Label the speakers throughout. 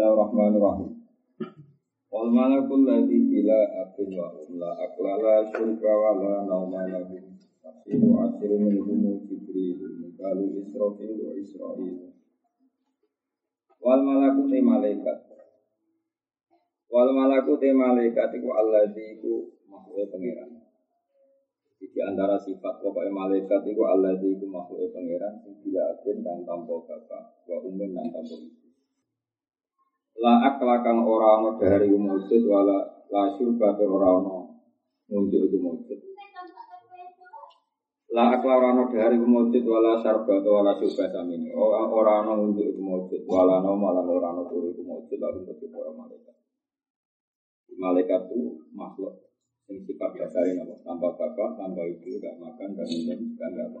Speaker 1: Bismillahirrahmanirrahim. Wal malakul ladzi bila akin wa la aklala syurba wa la nauma lahu. Tafsiru asiru minhum jibril Mikalu israfil wa israil Wal malaku te malaikat Wal malaku te malaikat iku alladzi iku makhluk pangeran di antara sifat pokoknya malaikat itu Allah itu makhluk pangeran tidak agen dan tanpa bapak wa dan tanpa. La akla kang ora ana dari wujud wala la syurba ora ana wujud itu wujud. La akla ora ana dari wujud wala syarba wala syurba samini. Ora ana wujud itu wujud wala ana malah ora ana turu itu wujud lalu tetep ora malaikat. Malaikat itu makhluk yang sifat dasarnya apa? Tanpa bapak, tanpa ibu, tidak makan, dan minum, tidak apa.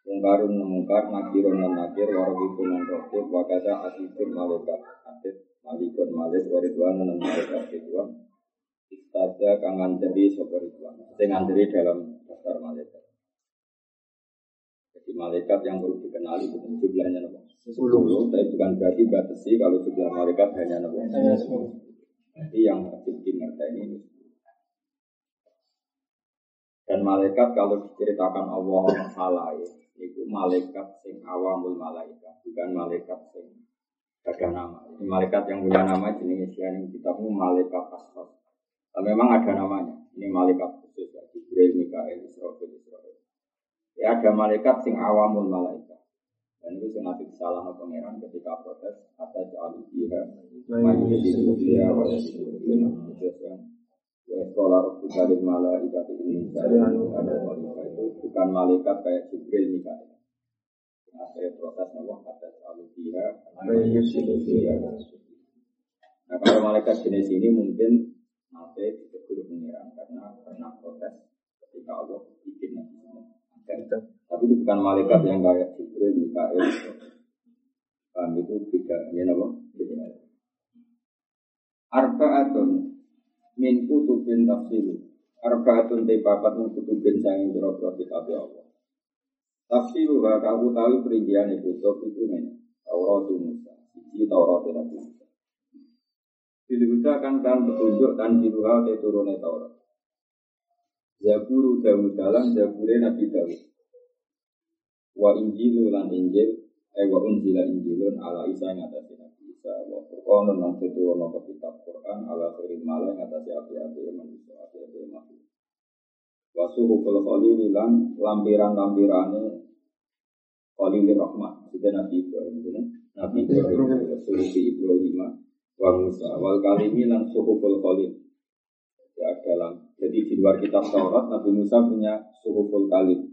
Speaker 1: Mungkarun mungkar, nakirun lan nakir, warabikun lan rokib, wakasa asifun malaikat, atit, malikun malik, waridwan lan malaikat ridwan. Istada kang nganteri sopa ridwan. Sing nganteri dalam daftar malaikat. Jadi malaikat yang perlu dikenali bukan jumlahnya nopo. Sepuluh, tapi bukan berarti batasi kalau jumlah malaikat hanya nopo. Jadi yang wajib dimengerti ini dan malaikat kalau diceritakan Allah salah ya, itu malaikat sing awamul malaikat, bukan malaikat sing ada nama. Ini malaikat yang punya nama jenis yang kitabmu malaikat asfal. Nah, memang ada namanya. Ini malaikat khusus ya, Jibril, Mikael, Israfil, Israfil. Ya ada malaikat sing awamul malaikat. Dan itu nanti salah pangeran ketika protes atas majlis dia, wajib dia, Sekolah Rasul dari malaikat ini ada itu bukan malaikat kayak Jibril kan. Nah, saya protes nama atas alufia. Nah, kalau malaikat jenis ini mungkin nanti ditegur pengiran karena pernah protes ketika Allah bikin nabi Tapi itu bukan malaikat yang kayak Jibril, Mikael. Paham itu beda, ya nama? Arba'atun min kutubin tafsiru arbaatun te papat min kutubin sanging biro-biro kitab Allah. Tafsiru ha kamu tahu perincian kutub itu men. Taurat Musa. Siji Taurat Nabi Musa. Bilhuda kan kan petunjuk dan diruha te turune Taurat. Zaburu Dawud dalam Zabure Nabi Dawud. Wa Injilu lan Injil Eh wa unjila Injilun ala Isa yang atas Isa wa Furqanun lan tuturno ke kitab Quran ala khairin malah yang atas api-api manusia api-api makhluk. Wasuhu kul khalili lan lampiran-lampirane Khalilur Rahman Sudah Nabi Ibrahim Nabi Ibrahim Suruh Ibrahim wa Musa. Wal kalimi lan suhuful khalil. Ya dalam jadi di luar kitab Taurat Nabi Musa punya suhuful kalim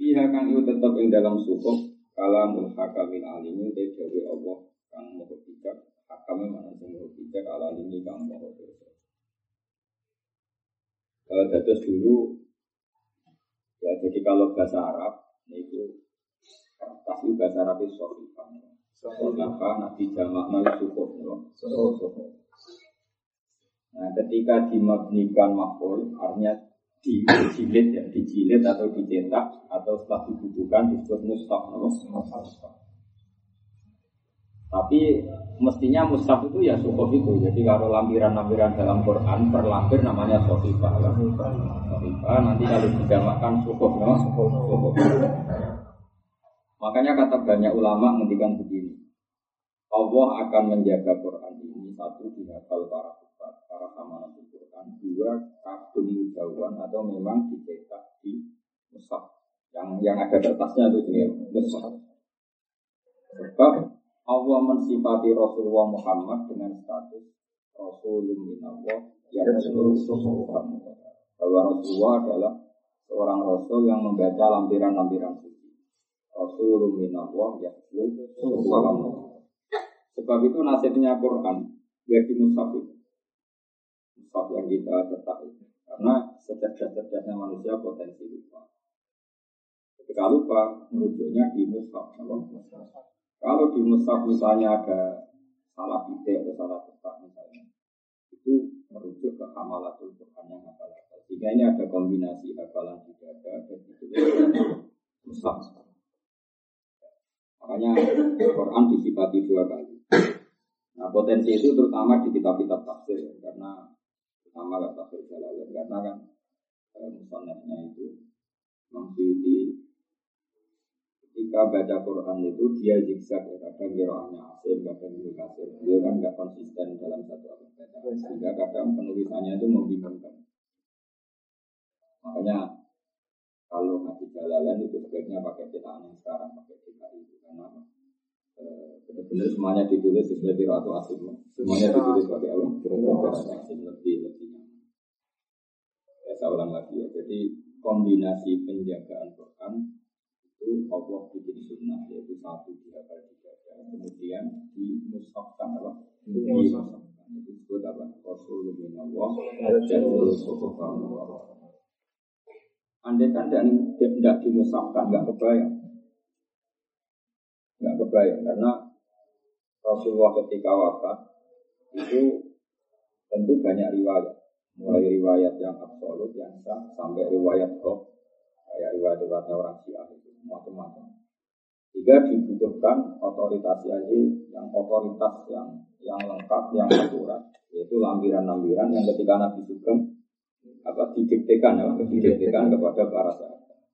Speaker 1: Pihak kang itu tetap yang dalam suhuf kalamul hakamil alimi dari Allah kang mau bijak hakam mana sing mau bijak ala ini kang mau dosa terus dulu ya jadi kalau bahasa Arab itu pasti bahasa Arab itu sofifa sofifa nabi jamak mal sukup nah ketika dimabnikan makhluk artinya dijilid ya dijilid atau dicetak atau setelah dibutuhkan disebut mustaf mustaf tapi mestinya mushaf itu ya sukof itu. Jadi kalau lampiran-lampiran dalam Quran per lampir namanya sofifa. Sofifa nanti kalau digamakan sukof, no? sukof. Makanya kata banyak ulama menghentikan begini. Allah akan menjaga Quran ini satu dihafal para ustaz, para hamalan Quran, dua kadung mudawan atau memang dicetak di mushaf yang yang ada kertasnya itu ini mushaf. Sebab Allah mensifati Rasulullah Muhammad dengan status Rasulullah minallah yang Rasulullah bahwa Rasulullah adalah seorang Rasul yang membaca lampiran-lampiran suci Rasulullah minallah yang Rasulullah Sebab itu nasibnya Quran ya di mushaf itu. Mushaf yang kita cetak itu. Karena secerdas-cerdasnya manusia potensi lupa. Ketika lupa, merujuknya di mushaf. Kalau di mushaf misalnya ada salah titik atau salah cetak misalnya, itu merujuk ke amalatul Quran yang hafal Jika ini ada kombinasi hafalan tidak ada dan itu mushaf. Makanya Quran disifati dua kali. Nah potensi itu terutama di kitab-kitab tafsir karena Nama gak tafsir Jalalain karena kan eh, musonetnya itu Mamsidi ketika baca Quran itu dia zigzag ya. Kadang kiroahnya asim kadang Ibnu kasir dia kan nggak konsisten dalam satu baca. Sehingga kadang penulisannya itu membingungkan. Makanya kalau ngaji jalalan itu sebaiknya pakai cetakan yang sekarang pakai cetak itu karena eh, benar-benar semuanya ditulis sesuai atau asim semuanya ditulis pakai Allah lebih lebih saya ulang lagi ya. Jadi kombinasi penjagaan Quran itu Allah bikin sunnah yaitu satu dihafal dijaga kemudian dimusafkan apa? Dimusafkan itu disebut apa? Rasulullah dan Rasulullah. Andai kan tidak dimusafkan, nggak kebayang, nggak kebayang karena Rasulullah ketika wafat itu tentu banyak riwayat mulai riwayat yang absolut yang sah sampai riwayat kok kayak riwayat-riwayat orang Syiah itu macam-macam. Jika dibutuhkan otoritas yaji yang otoritas yang yang lengkap, yang akurat, yaitu lampiran-lampiran yang ketika Nabi Sugeng apa didiktekan ya, didiktekan kepada para sahabat.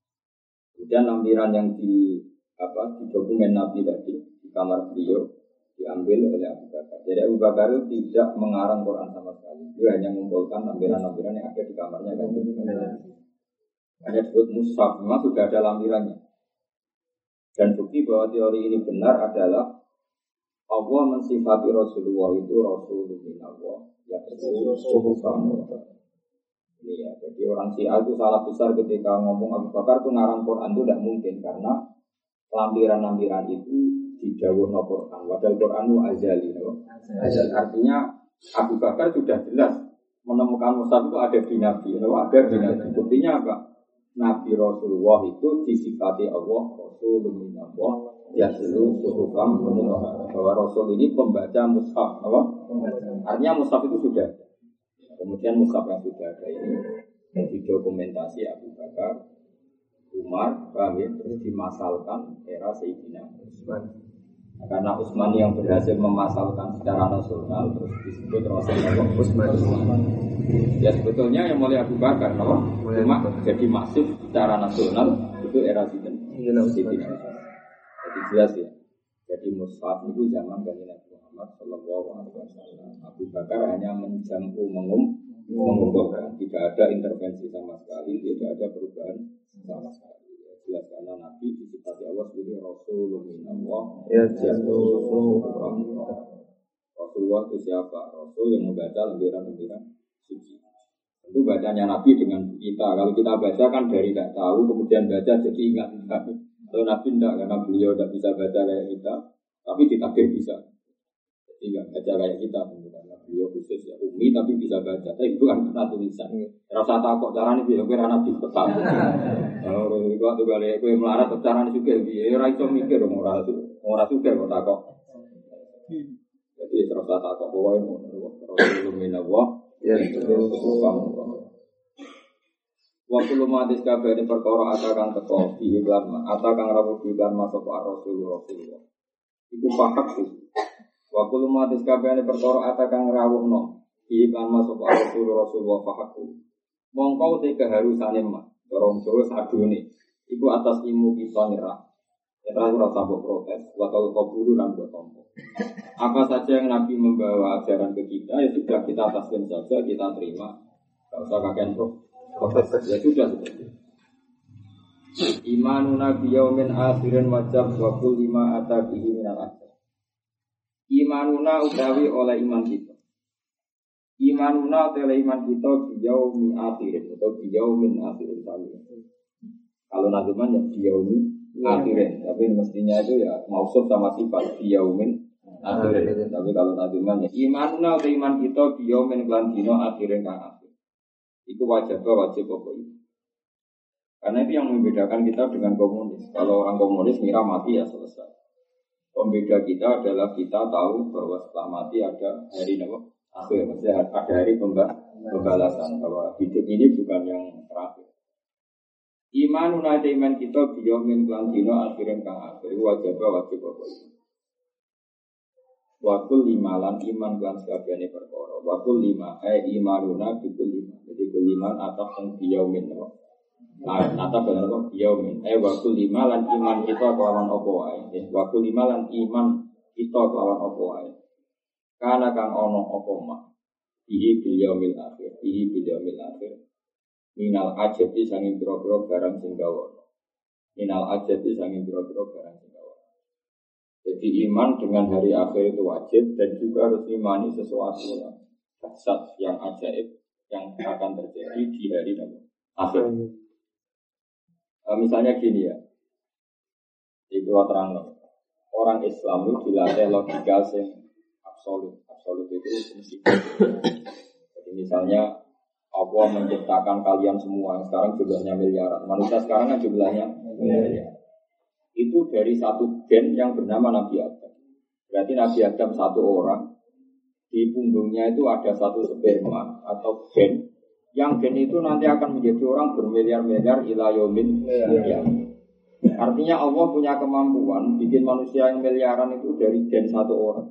Speaker 1: Kemudian lampiran yang di apa di dokumen Nabi tadi di kamar beliau diambil oleh Abu Bakar. Jadi Abu Bakar tidak mengarang Quran sama sekali. Dia hanya mengumpulkan lampiran-lampiran yang ada di kamarnya kan. Hanya disebut mushaf, memang sudah ada lampirannya. Dan bukti bahwa teori ini benar adalah Allah mensifati Rasulullah itu Rasulullah ya ini ya, jadi orang Syiah itu salah besar ketika ngomong Abu Bakar itu ngarang Quran itu tidak mungkin karena lampiran-lampiran itu di Quran. Wadal Quran itu azali. Azali. Artinya Abu Bakar sudah jelas menemukan Musab itu ada di Nabi. Ada di Nabi. Buktinya apa? Nabi Rasulullah itu disifati Allah Rasulullah ya seluruh bahwa Rasul ini pembaca mushaf apa? Artinya mushaf itu sudah kemudian mushaf yang sudah ada ini didokumentasi Abu Bakar Umar, ya? terus dimasalkan era Sayyidina Utsman. Karena Utsman yang berhasil memasalkan secara nasional terus disebut Rasulullah Utsman. Ya sebetulnya yang mulai Abu Bakar, no? cuma jadi masif secara nasional itu era Sidin. Jadi jelas ya. Jadi Mus'ab itu zaman dari Nabi Muhammad Shallallahu Alaihi Wasallam. Abu Bakar hanya menjamu mengum mengumpulkan, tidak ada intervensi sama sekali, tidak ada perubahan sama sekali jelas karena Nabi disifati Allah sebagai Rasulullah Allah ya Rasulullah itu siapa? Rasul yang membaca lembaran-lembaran suci. Tentu bacanya Nabi dengan kita. Kalau kita baca kan dari tidak tahu, kemudian baca jadi ingat. Kalau Nabi tidak, karena beliau tidak bisa baca kayak kita, tapi ditakdir bisa. Nggak baca kayak kita, tentu karena beliau khusus ya umi tapi bisa baca. Tapi bukan kena tulisan. Rasa takut caranya biar kira Nabi tetap. Kalau itu waktu kali gue melarat caranya juga dia ora iso mikir ora ora juga kok takut. Jadi terus takut pokoknya mau Rasulullah minallah ya Waktu lu matis kabeh ini perkara atakan teko di iklan atakan rawu di iklan masuk Rasulullah Rasulullah. Iku pahak sih. Waktu lu matis kabeh ini perkara atakan rawuh no di iklan masuk Rasulullah Rasulullah pahakku. Mongkau te keharusane mah Dorong Jawa nih. Iku atas ilmu kita nyerah. Kita ora sambut protes, waktu kau buru dan buat tombol. Apa saja yang Nabi membawa ajaran ke kita, ya sudah kita ataskan saja, kita terima. Gak usah kakek protes, ya sudah seperti Imanu nabi yaumin akhirin wajab wa lima atabihi minal. Imanuna utawi oleh iman kita. Imanuna oleh iman kita biyaumi akhirin atau biyaumin akhirin sami. Kalau nazuman ya biyaumi akhirin, tapi mestinya itu ya mausuf sama sifat biyaumin akhir. Tapi kalau naduman ya iman atau iman kita biomen klan dino akhirin kang akhir. Itu wajib wajib pokok itu. Karena itu yang membedakan kita dengan komunis. Kalau orang komunis ngira mati ya selesai. Pembeda kita adalah kita tahu bahwa setelah mati ada hari nama akhir, maksudnya ada hari pembalasan bahwa hidup ini bukan yang terakhir. Iman iman kita biyomin klan dino akhirin kang akhir wajib wajib apa itu. Wakul lima lan iman klan sekabiane perkara. Wakul lima eh imanuna bikul lima. Jadi kul lima atas yang biyomin Nata benar kok yaumin. Eh waktu lima lan iman kita kelawan opo wae. Waktu lima lan iman kita kelawan opo wae. Karena kang ono opo mak. Ihi bil yaumil akhir. Ihi bil yaumil akhir. Minal ajati sangin biro-biro barang sing Minal ajati sangin biro-biro barang sing Jadi iman dengan hari akhir itu wajib dan juga harus imani sesuatu yang dasar, yang ajaib yang akan terjadi di hari akhir. Nah, misalnya gini ya, di Pulau Terang orang Islam itu dilatih logika yang absolut, absolut itu. Jadi misalnya Allah menciptakan kalian semua, sekarang jumlahnya miliaran. Manusia sekarang kan jumlahnya miliaran. Itu dari satu gen yang bernama Nabi Adam. Berarti Nabi Adam satu orang, di punggungnya itu ada satu sperma atau gen yang gen itu nanti akan menjadi orang bermiliar-miliar ilayomin ya. Artinya Allah punya kemampuan bikin manusia yang miliaran itu dari gen satu orang.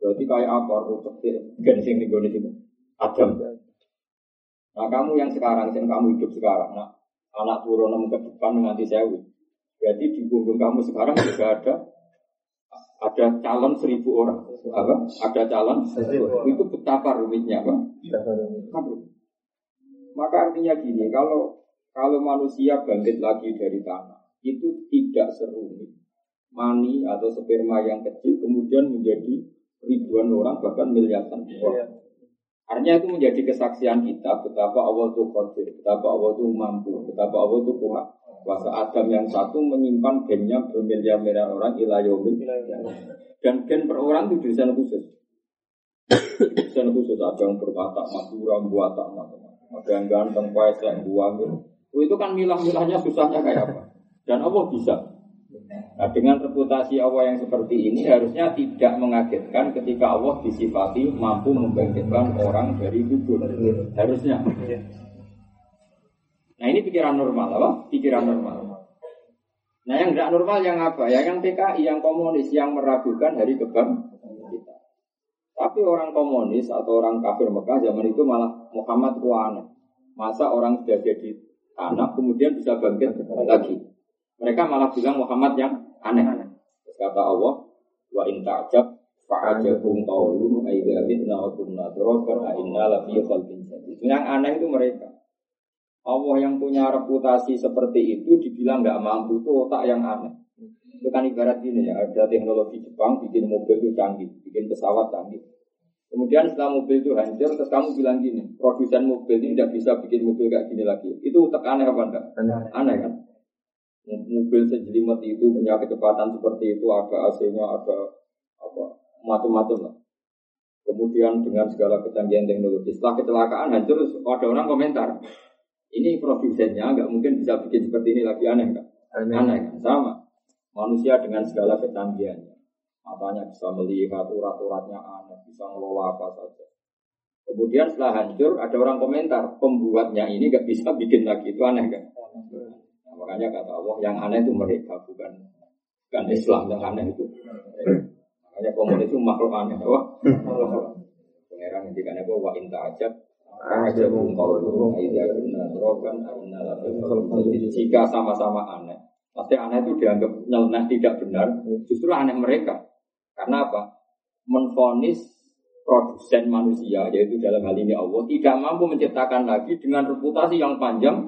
Speaker 1: Berarti kayak apa? Rucek gen sing nih itu Adam. Nah kamu yang sekarang, yang kamu hidup sekarang, nah anak turun ke depan nanti sewu. Berarti di punggung kamu sekarang juga ada ada calon seribu orang. Apa? Ada calon seribu. Itu betapa rumitnya, Pak. Maka artinya gini, kalau kalau manusia bangkit lagi dari tanah, itu tidak serumit mani atau sperma yang kecil kemudian menjadi ribuan orang bahkan miliaran orang. Iya. Artinya itu menjadi kesaksian kita betapa Allah itu qadir, betapa Allah itu mampu, betapa Allah itu kuat. Kuasa Adam yang satu menyimpan gennya bermiliar-miliar orang ilayomil dan gen per orang itu desain khusus. Desain khusus ada yang berkata madura, buat tak ada yang ganteng, kuat, yang buang gitu. Itu kan milah-milahnya susahnya kayak apa. Dan Allah bisa. Nah dengan reputasi Allah yang seperti ini harusnya tidak mengagetkan ketika Allah disifati mampu membangkitkan orang dari kubur. Harusnya. Nah ini pikiran normal apa? Pikiran normal. Nah yang tidak normal yang apa? Ya yang PKI, yang komunis, yang meragukan hari kebang tapi orang komunis atau orang kafir Mekah zaman itu malah Muhammad aneh. Masa orang sudah jadi anak kemudian bisa bangkit lagi. Mereka malah bilang Muhammad yang aneh. Terus kata Allah, wa in ta'jab fa'ajabum qawlum aidha mitna wa kunna turaban inna la fi khalqin jadid. Yang aneh itu mereka. Allah yang punya reputasi seperti itu dibilang nggak mampu itu otak yang aneh. Itu kan ibarat gini ya, ada teknologi Jepang bikin mobil itu canggih, bikin pesawat canggih. Kemudian setelah mobil itu hancur, terus kamu bilang gini, produsen mobil ini tidak bisa bikin mobil kayak gini lagi. Itu tak aneh apa enggak? Aneh, aneh kan? Mobil sejelimet itu punya kecepatan seperti itu, ada AC-nya, ada apa macam-macam lah. Kemudian dengan segala kecanggihan teknologi, setelah kecelakaan hancur, ada orang komentar, ini produsennya nggak mungkin bisa bikin seperti ini lagi aneh kan? Aneh, aneh kan? Sama. Manusia dengan segala kecanggihannya Matanya bisa melihat urat-uratnya aneh, bisa ngelola apa saja. Kemudian setelah hancur, ada orang komentar, pembuatnya ini gak bisa bikin lagi, itu aneh kan? Nah, makanya kata Allah, yang aneh itu mereka, bukan bukan Islam yang aneh itu. Makanya komunis itu makhluk aneh, wah. Pangeran ngendikan apa wa inta ajab kunna turaban Jika sama-sama aneh, pasti aneh itu dianggap nyeleneh tidak benar, justru aneh mereka. Karena apa? Menfonis produsen manusia, yaitu dalam hal ini Allah, tidak mampu menciptakan lagi dengan reputasi yang panjang,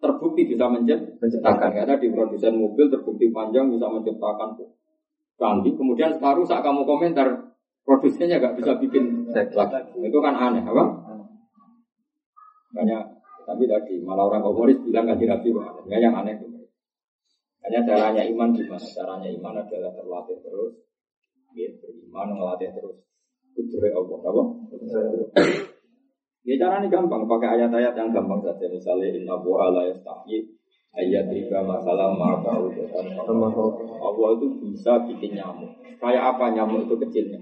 Speaker 1: terbukti bisa menciptakan. Karena di produsen mobil terbukti panjang bisa menciptakan canggih. Kemudian sekarang saat kamu komentar, produsennya nggak bisa bikin lagi. Itu kan aneh, apa? Banyak. Tapi tadi malah orang komunis bilang tidak ya yang aneh itu. Hanya caranya iman gimana? Caranya iman adalah terlatih terus Ya, beriman ngelatih terus. Kudure Allah, apa? Ya cara ini gampang, pakai ayat-ayat yang gampang saja. Misalnya inna bu'a la yastahi ayat tiga masalah maka Allah itu bisa bikin nyamuk. Kayak apa nyamuk itu kecilnya?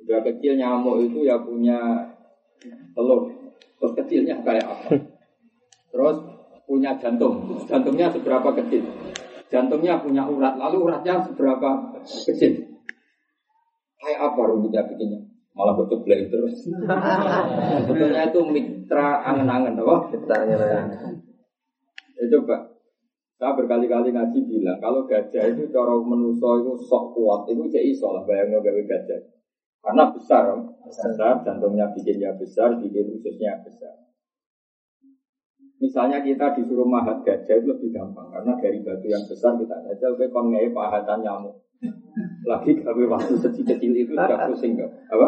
Speaker 1: Sudah kecil nyamuk itu ya punya telur. Terus kecilnya kayak apa? Terus punya jantung. Jantungnya seberapa kecil? Jantungnya punya urat. Lalu uratnya seberapa kecil? Kayak apa rumitnya bikinnya? Malah bocor beli terus. Sebetulnya itu mitra angen-angen, apa?
Speaker 2: Kita angen-angen.
Speaker 1: Ya coba. Saya berkali-kali ngaji bilang, kalau gajah itu cara menuso itu sok kuat, itu jadi iso lah bayangnya gawe gajah. Karena besar, besar, jantungnya bikinnya besar, bikin ususnya besar. Misalnya kita disuruh mahat gajah itu lebih gampang karena dari batu yang besar kita aja lebih kon pahatan nyamuk. Lagi gawe waktu kecil-kecil itu sudah pusing gak? Apa?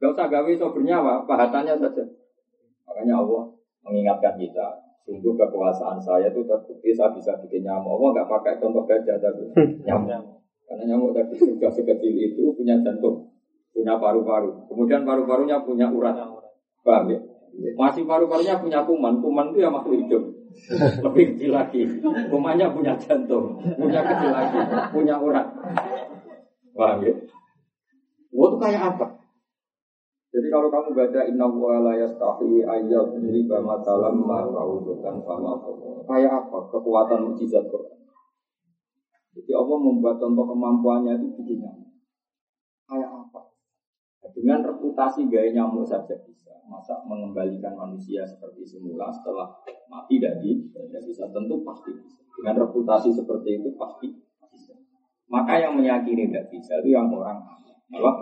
Speaker 1: Gak usah gawe so bernyawa, pahatannya saja. Makanya Allah mengingatkan kita, sungguh kekuasaan saya itu terbukti saya bisa bikin nyamuk. Allah nggak pakai contoh gajah tapi nyamuk. Karena nyamuk tadi sudah sekecil itu punya jantung, punya paru-paru. Kemudian paru-parunya punya urat. Paham ya? Masih paru-parunya punya kuman, kuman itu ya makhluk hidup. Lebih kecil lagi. Kumannya punya jantung, punya kecil lagi, punya urat. Paham ya? Wah itu kayak apa? Jadi kalau kamu baca Inna wa la yastahi ayat jadi bama talam ma'raudukan fama Kayak apa kekuatan mujizat Quran? Jadi Allah membuat contoh kemampuannya itu begini. Kayak apa? Dengan reputasi gaya nyamuk saja bisa. Masa mengembalikan manusia seperti semula setelah mati dari tidak bisa. Tentu pasti bisa. Dengan reputasi seperti itu pasti bisa. Maka yang meyakini tidak bisa itu yang orang apa?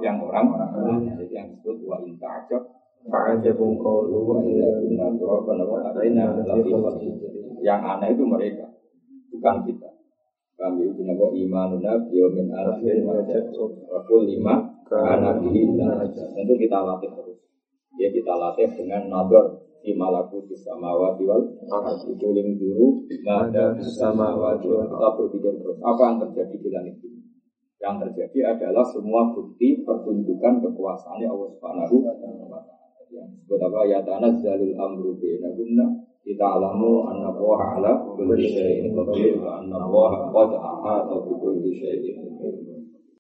Speaker 1: Yang orang orang Jadi yang disebut wa inta ajab
Speaker 2: Fa'ajabun qawlu
Speaker 1: yang aneh itu mereka, bukan kita. Kami itu nama imanuna biomin akhir wakul lima karena tentu kita latih terus. Ya kita latih dengan nador di malaku di samawati wal itu lim dulu ada samawati wal kita berpikir terus apa yang terjadi di langit ini. Yang terjadi adalah semua bukti pertunjukan kekuasaannya Allah Subhanahu wa taala. Yang disebut apa ya tanazzalul amru kita alamu anna Allah ala kulli syai'in qadir wa anna Allah qad ahata bi kulli syai'in